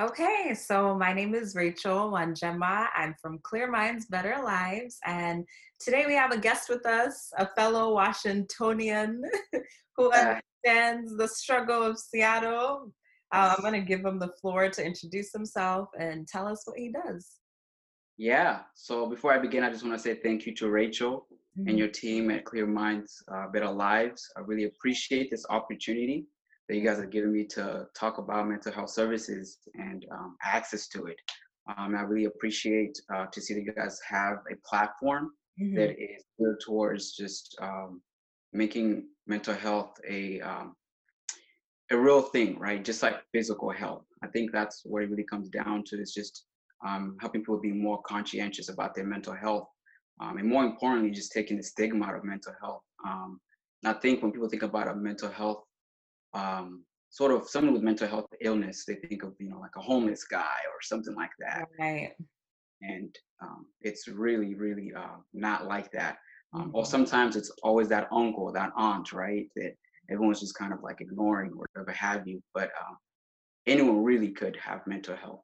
Okay, so my name is Rachel Wanjema. I'm from Clear Minds, Better Lives. And today we have a guest with us, a fellow Washingtonian who Uh, understands the struggle of Seattle. Uh, I'm going to give him the floor to introduce himself and tell us what he does. yeah. So before I begin, I just want to say thank you to Rachel and Mhm. your team at Clear Minds, uh, Better Lives. I really appreciate this opportunity that you guys are giving me to talk about mental health services and um, access to it. Um, I really appreciate uh, to see that you guys have a platform Mhm. that is geared towards just um, making mental health a um, a real thing, right? Just like physical health. I think that's what it really comes down to is just um, helping people be more conscientious about their mental health. Um, and more importantly, just taking the stigma out of mental health. Um, I think when people think about a mental health, um, sort of someone with mental health illness, they think of, you know, like a homeless guy or something like that. Right. And um, it's really, really uh, not like that. Um, or Mhm. sometimes it's always that uncle, that aunt, right? That everyone's just kind of like ignoring or whatever have you. But um, anyone really could have mental health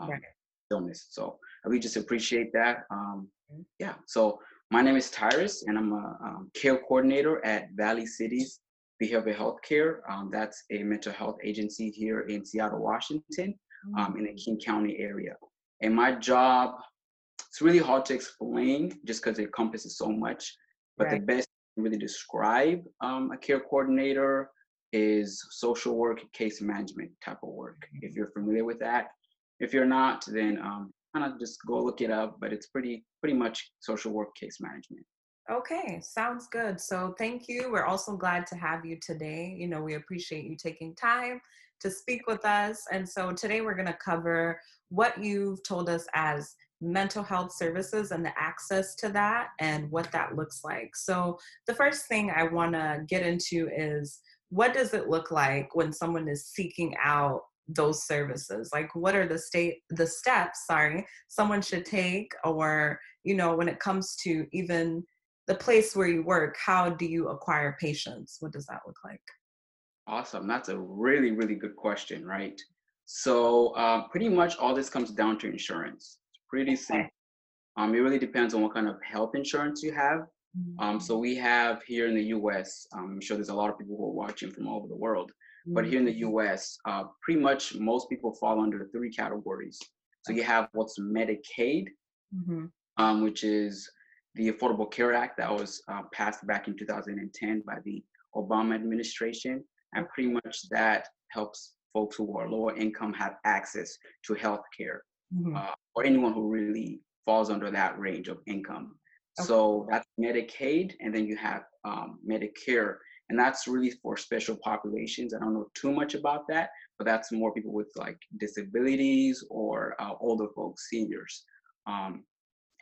um, Right. illness. So we just appreciate that. Um, Mhm. yeah. So my name is Tyrus, and I'm a um, care coordinator at Valley Cities Behavioral Health Care. Um, that's a mental health agency here in Seattle, Washington, um, in the King County area. And my job, it's really hard to explain just because it encompasses so much. But the Right. best to really describe um, a care coordinator is social work, case management type of work. If you're familiar with that, if you're not, then um, kind of just go look it up. But it's pretty pretty much social work, case management. Okay, sounds good. So thank you. We're also glad to have you today. You know, we appreciate you taking time to speak with us. And so today we're going to cover what you've told us as mental health services and the access to that and what that looks like. So the first thing I want to get into is what does it look like when someone is seeking out those services? Like what are the state the steps, sorry, someone should take or you know when it comes to even the place where you work, how do you acquire patients? What does that look like? Awesome. That's a really really good question, right? So uh, pretty much all this comes down to insurance. It's pretty simple. Um, it really depends on what kind of health insurance you have. Um, so we have here in the U.S. Um, I'm sure there's a lot of people who are watching from all over the world, but here in the U.S., uh, pretty much most people fall under three categories. So you have what's Medicaid, Mm-hmm. um, which is the Affordable Care Act that was uh, passed back in 2010 by the Obama administration, and pretty much that helps folks who are lower income have access to health care Mm-hmm. uh, or anyone who really falls under that range of income. Okay. So that's Medicaid, and then you have um, Medicare, and that's really for special populations. I don't know too much about that, but that's more people with like disabilities or uh, older folks, seniors. Um,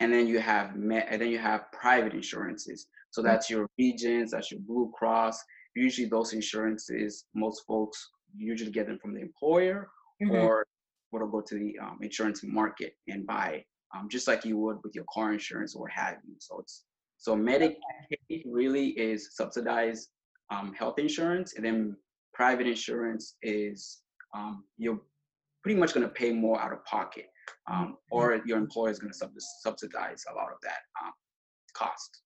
and then you have me- and then you have private insurances. So that's your Regence, that's your Blue Cross. Usually those insurances, most folks usually get them from the employer Mm-hmm. or or go to the um, insurance market and buy, um, just like you would with your car insurance or have you. So it's so Medicaid really is subsidized um, health insurance, and then private insurance is um, you're pretty much going to pay more out of pocket, um, or your employer is going to sub- subsidize a lot of that um, cost.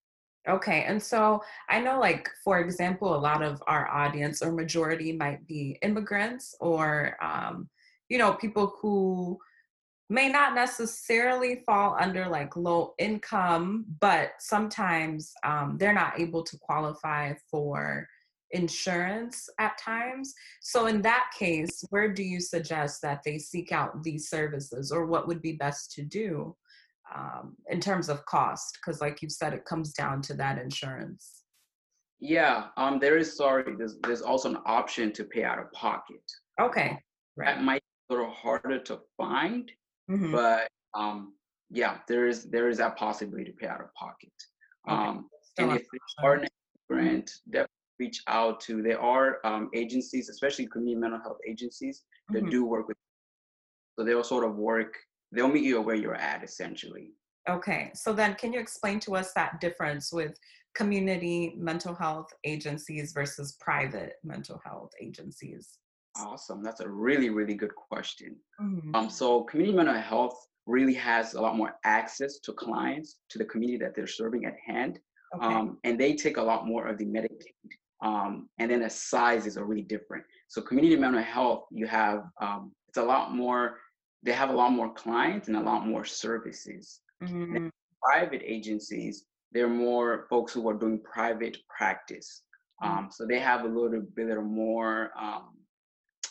Okay, and so I know, like, for example, a lot of our audience or majority might be immigrants or, um, you know, people who may not necessarily fall under like low income, but sometimes um, they're not able to qualify for insurance at times. So, in that case, where do you suggest that they seek out these services or what would be best to do? um, in terms of cost because like you said it comes down to that insurance Yeah, um, there is sorry. There's there's also an option to pay out of pocket. okay That might be a little harder to find, Mhm. but um, yeah, there is there is that possibility to pay out of pocket. Um, and if it's an immigrant, definitely reach out to. There are um, agencies, especially community mental health agencies, that Mhm. do work with. So they'll sort of work. They'll meet you where you're at, essentially. okay so then can you explain to us that difference with community mental health agencies versus private mental health agencies Awesome. That's a really, really good question. Mm-hmm. Um, so community mental health really has a lot more access to clients, to the community that they're serving at hand. Okay. Um, and they take a lot more of the Medicaid. Um, and then the sizes are really different. So community mental health, you have, um, it's a lot more, they have a lot more clients and a lot more services. Mhm. Private agencies, they're more folks who are doing private practice. Mm. Um, so they have a little bit more, um,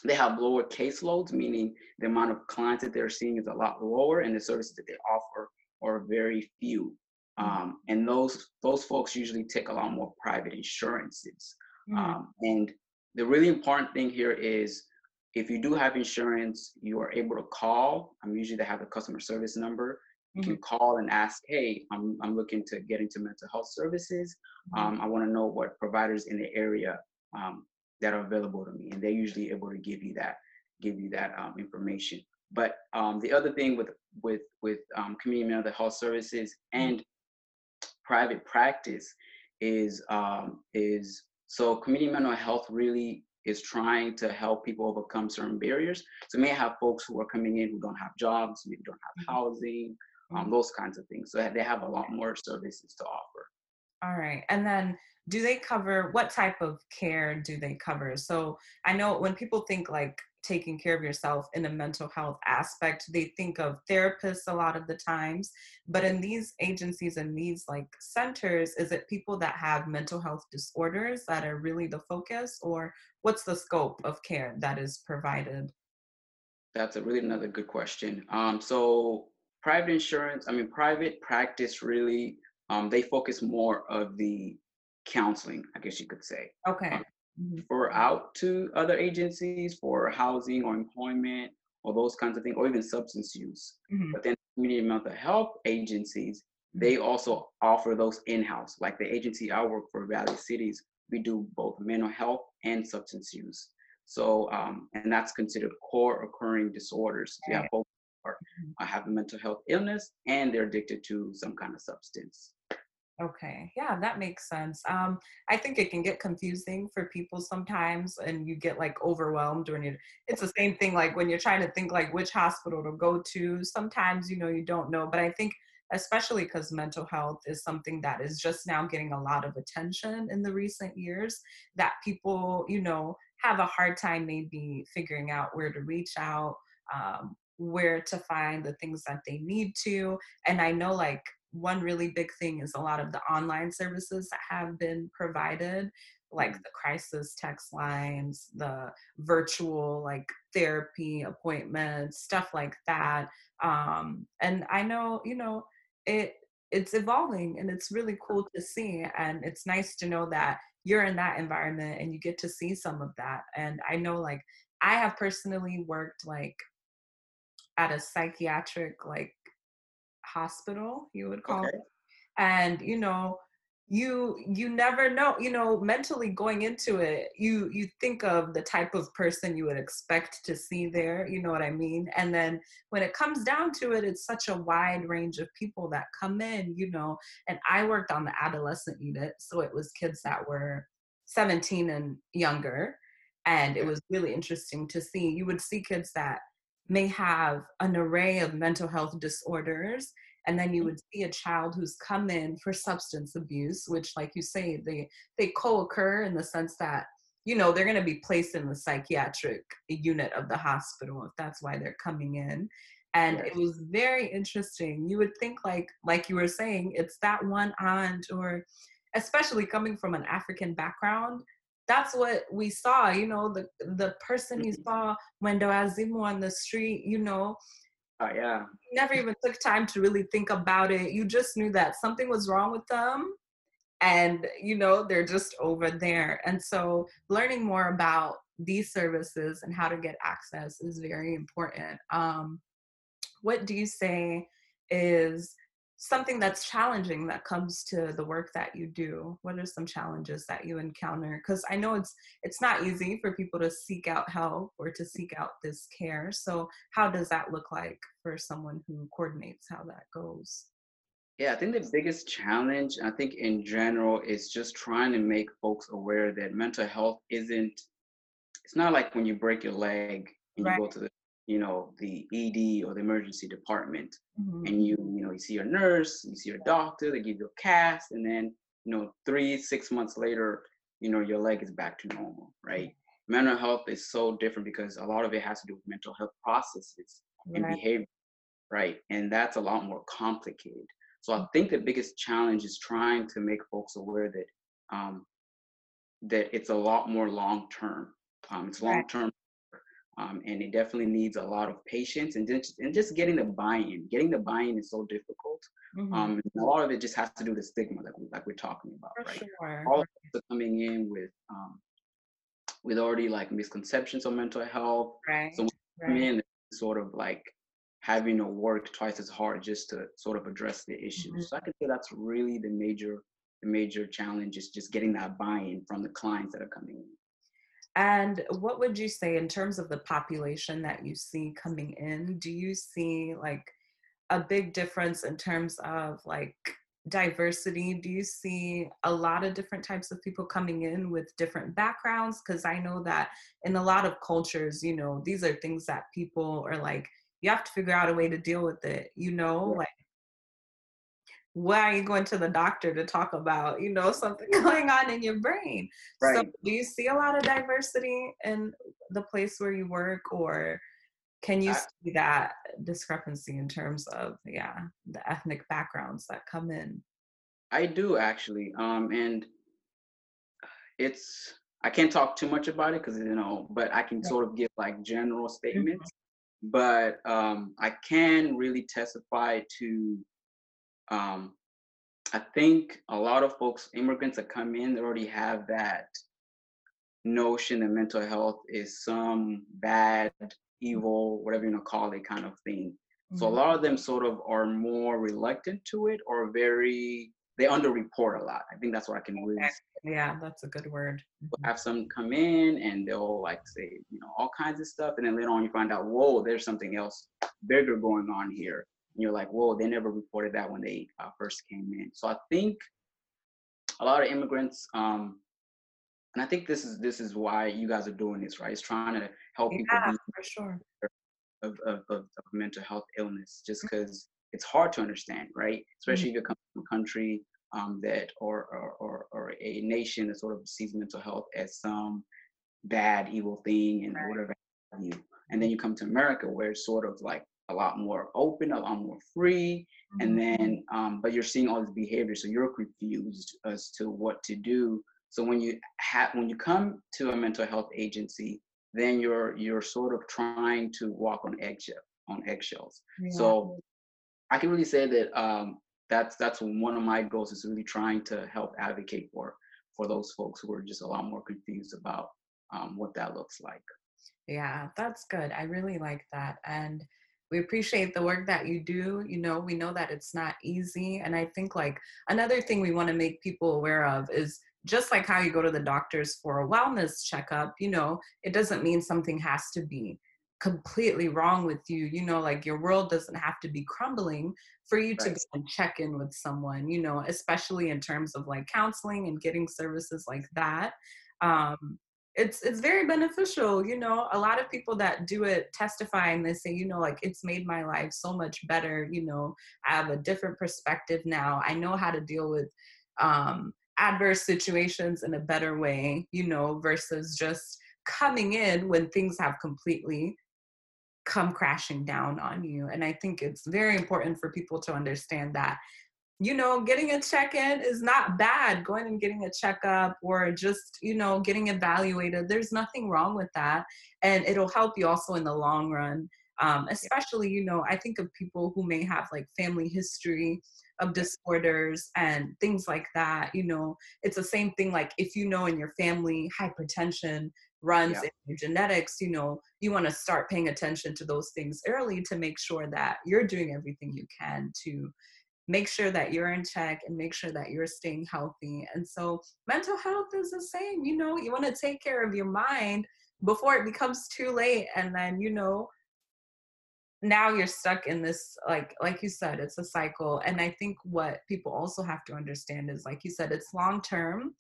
they have lower caseloads, meaning the amount of clients that they're seeing is a lot lower, and the services that they offer are very few. Mm. Um, and those those folks usually take a lot more private insurances. Mhm. Um, and the really important thing here is if you do have insurance, you are able to call. I'm usually they have the customer service number. You Mm-hmm. can call and ask, hey, I'm, I'm looking to get into mental health services. Mhm. Um, I want to know what providers in the area um, that are available to me, and they're usually able to give you that give you that um, information. But um, the other thing with with with um, community mental health services and private practice is um, is so community mental health really is trying to help people overcome certain barriers. So may have folks who are coming in who don't have jobs, maybe don't have Mhm. housing, um, Mhm. those kinds of things. So they have a lot more services to offer. All right. And then do they cover what type of care do they cover? So I know when people think like taking care of yourself in a mental health aspect, they think of therapists a lot of the times. But in these agencies and these like centers, is it people that have mental health disorders that are really the focus, or what's the scope of care that is provided? That's a really another good question. Um, so private insurance, I mean, private practice really, um, they focus more of the counseling, I guess you could say. Okay. Mhm. For out to other agencies for housing or employment or those kinds of things, or even substance use. Mhm. But then community mental health agencies, they also offer those in-house. Like the agency I work for, Valley Cities, we do both mental health and substance use. So, um, and that's considered co-occurring disorders. Right. folks who are, Mhm. uh, have a mental health illness and they're addicted to some kind of substance. Okay, yeah, that makes sense. Um, I think it can get confusing for people sometimes, and you get like overwhelmed when you. It's the same thing like when you're trying to think like which hospital to go to. Sometimes you know you don't know, but I think especially because mental health is something that is just now getting a lot of attention in the recent years, that people you know have a hard time maybe figuring out where to reach out, um, where to find the things that they need to, and I know like one really big thing is a lot of the online services that have been provided like the crisis text lines the virtual like therapy appointments stuff like that um and i know you know it it's evolving and it's really cool to see and it's nice to know that you're in that environment and you get to see some of that and i know like i have personally worked like at a psychiatric like hospital you would call Okay. it. And you know you you never know you know mentally going into it you you think of the type of person you would expect to see there you know what i mean? And then when it comes down to it it's such a wide range of people that come in you know and i worked on the adolescent unit so it was kids that were 17 and younger and it was really interesting to see. You would see kids that may have an array of mental health disorders and then you mm-hmm. would see a child who's come in for substance abuse which like you say they they co-occur in the sense that you know they're going to be placed in the psychiatric unit of the hospital if that's why they're coming in. And it was very interesting. You would think like like you were saying it's that one aunt or especially coming from an african background that's what we saw you know the the person you Mhm. saw wendawazimu on the street you know Uh, yeah. never even took time to really think about it. You just knew that something was wrong with them and you know they're just over there. And so learning more about these services and how to get access is very important. Um, what do you say is something that's challenging that comes to the work that you do? What are some challenges that you encounter? Because i know it's it's not easy for people to seek out help or to seek out this care. So how does that look like for someone who coordinates how that goes? Yeah, I think the biggest challenge, I think in general, is just trying to make folks aware that mental health isn't it's not like when you break your leg and Right. you go to the you know the ED or the emergency department Mhm. and you you know you see your nurse, you see your doctor, they give you a cast, and then you know three six months later, you know your leg is back to normal, right? Mental health is so different because a lot of it has to do with mental health processes and Right. behavior, right? And that's a lot more complicated. So I think the biggest challenge is trying to make folks aware that um, that it's a lot more long term. Um, it's long term, um, and it definitely needs a lot of patience and just and just getting the buy-in. Getting the buy-in is so difficult. Mhm. Um, a lot of it just has to do with the stigma, like we, like we're talking about, For right? sure. All of us are coming in with um, with already like misconceptions on mental health. Right. So come right. in sort of like having to work twice as hard just to sort of address the issues. Mhm. So I can say that's really the major the major challenge is just getting that buy-in from the clients that are coming in. And what would you say in terms of the population that you see coming in? Do you see like a big difference in terms of like diversity? Do you see a lot of different types of people coming in with different backgrounds? Because I know that in a lot of cultures, you know, these are things that people are like, you have to figure out a way to deal with it, you know, Yeah. like why are you going to the doctor to talk about you know something going on in your brain so Right. do you see a lot of diversity in the place where you work or can you I- see that discrepancy in terms of yeah the ethnic backgrounds that come in I do actually. Um, and it's I can't talk too much about it because you know, but I can Yeah. sort of give like general statements. But um, I can really testify to. Um, I think a lot of folks, immigrants that come in, they already have that notion that mental health is some bad, evil, whatever you want to call it, kind of thing. So a Mhm. lot of them sort of are more reluctant to it or very they underreport a lot. I think that's what I can really say. yeah that's a good word Mhm. have some come in and they'll like say, you know, all kinds of stuff. And then later on you find out, whoa, there's something else bigger going on here. And you're like, whoa, they never reported that when they uh, first came in. So I think a lot of immigrants, um, and I think this is this is why you guys are doing this, right? It's trying to help people be for sure of, of, of, of mental health illness just because it's hard to understand, right? Especially if you come from a country um, that or, or, or, or a nation that sort of sees mental health as some bad, evil thing and Right. whatever you. And then you come to America where it's sort of like a lot more open, a lot more free. And Mhm. then, um, but you're seeing all this behavior, so you're confused as to what to do. So when you have, when you come to a mental health agency, then you're you're sort of trying to walk on eggshell on eggshells. Yeah. So I can really say that um, that's that's one of my goals is really trying to help advocate for for those folks who are just a lot more confused about um, what that looks like. Yeah, that's good. I really like that. And we appreciate the work that you do. You know, we know that it's not easy. And I think, like, another thing we want to make people aware of is just like how you go to the doctors for a wellness checkup, you know, it doesn't mean something has to be completely wrong with you. You know, like your world doesn't have to be crumbling for you to Right. go and check in with someone, you know, especially in terms of like counseling and getting services like that. Um, it's it's very beneficial you know a lot of people that do it testify and they say you know like it's made my life so much better you know i have a different perspective now. I know how to deal with um adverse situations in a better way you know versus just coming in when things have completely come crashing down on you. And i think it's very important for people to understand that you know, getting a check in is not bad. Going and getting a checkup or just, you know, getting evaluated, there's nothing wrong with that. And it'll help you also in the long run. Um, especially, you know, I think of people who may have like family history of disorders and things like that. You know, it's the same thing like if you know in your family hypertension runs Yeah. in your genetics, you know, you want to start paying attention to those things early to make sure that you're doing everything you can to make sure that you're in check and make sure that you're staying healthy. And so mental health is the same. You know, you want to take care of your mind before it becomes too late. And then, you know, now you're stuck in this like like you said it's a cycle and i think what people also have to understand is like you said it's long term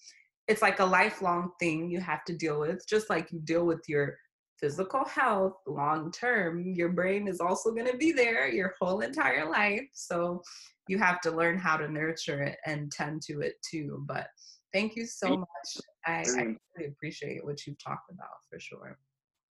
it's like a lifelong thing you have to deal with, just like you deal with your physical health long term. Your brain is also going to be there your whole entire life. So you have to learn how to nurture it and tend to it too. But thank you so much. I, I really appreciate what you've talked about for sure.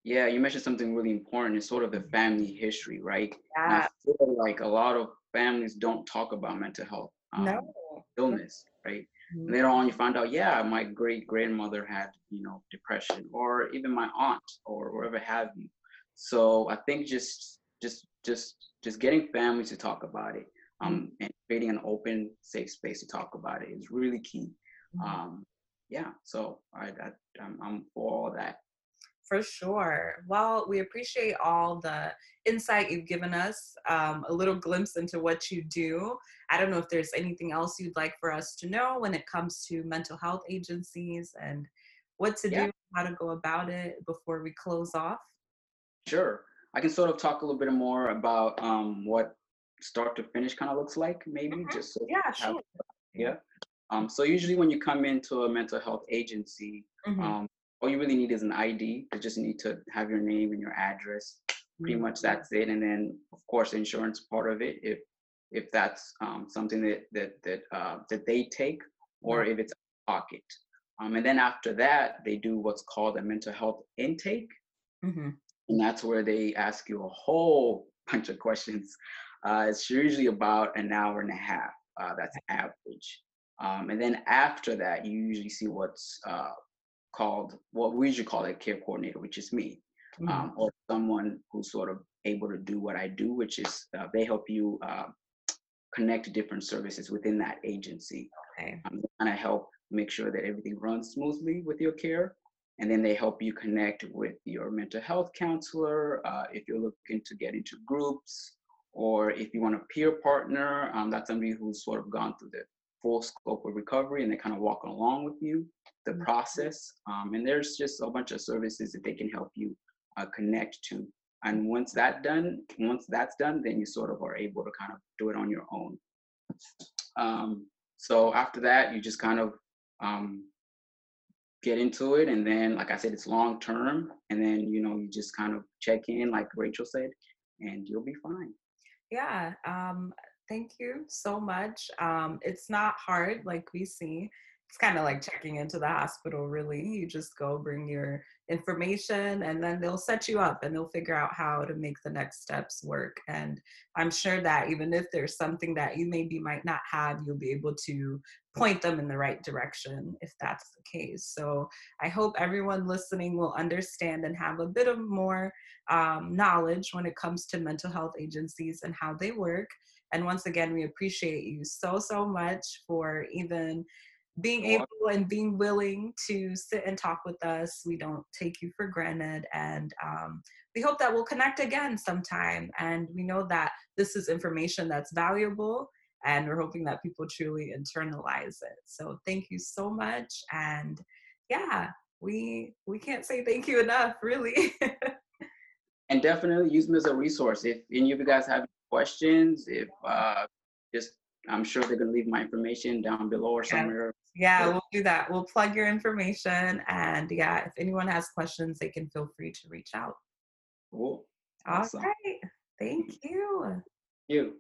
Yeah, you mentioned something really important. It's sort of the family history, right? Yeah. I feel like a lot of families don't talk about mental health um, no. Illness, right? Mm-hmm. Later on, you find out, yeah, my great grandmother had, you know, depression, or even my aunt, or whatever have you. So I think just, just, just, just getting families to talk about it, um, mm-hmm. and creating an open, safe space to talk about it is really key. Mm-hmm. Um, yeah, so I, I I'm, I'm for all that. For sure. Well, we appreciate all the insight you've given us, um, a little glimpse into what you do. I don't know if there's anything else you'd like for us to know when it comes to mental health agencies and what to yeah. do, how to go about it before we close off. Sure. I can sort of talk a little bit more about um, what start to finish kind of looks like, maybe mm-hmm. just so yeah, sure. Yeah. Um, so usually when you come into a mental health agency, mm-hmm. um, all you really need is an ID. You just need to have your name and your address. Pretty mm-hmm. much that's it. And then of course insurance part of it, if if that's um, something that that that uh, that they take, or if it's pocket. Um, and then after that, they do what's called a mental health intake, mm-hmm. and that's where they ask you a whole bunch of questions. Uh, it's usually about an hour and a half. Uh, that's average. Um, and then after that, you usually see what's uh, called what we usually call a care coordinator, which is me, mm-hmm. um, or someone who's sort of able to do what I do, which is uh, they help you uh, connect different services within that agency. Okay. Um, kind of help make sure that everything runs smoothly with your care. And then they help you connect with your mental health counselor uh, if you're looking to get into groups, or if you want a peer partner, um, that's somebody who's sort of gone through the full scope of recovery and they're kind of walk along with you the mm-hmm. process. Um, and there's just a bunch of services that they can help you uh, connect to. And once that done, once that's done, then you sort of are able to kind of do it on your own. Um, so after that, you just kind of um, get into it, and then, like I said, it's long term, and then you know you just kind of check in, like Rachel said, and you'll be fine. Yeah. Um, thank you so much. Um, it's not hard, like we see it's kind of like checking into the hospital really you just go bring your information and then they'll set you up and they'll figure out how to make the next steps work and i'm sure that even if there's something that you maybe might not have you'll be able to point them in the right direction if that's the case so i hope everyone listening will understand and have a bit of more um, knowledge when it comes to mental health agencies and how they work and once again we appreciate you so so much for even being able and being willing to sit and talk with us. We don't take you for granted. And um, we hope that we'll connect again sometime. And we know that this is information that's valuable. And we're hoping that people truly internalize it. So thank you so much. And yeah, we we can't say thank you enough, really. and definitely use them as a resource. If any of you guys have questions, if uh, just I'm sure they're gonna leave my information down below or somewhere. Yeah, we'll do that. We'll plug your information, and yeah, if anyone has questions, they can feel free to reach out. Cool. Awesome. All right. Thank you. Thank you.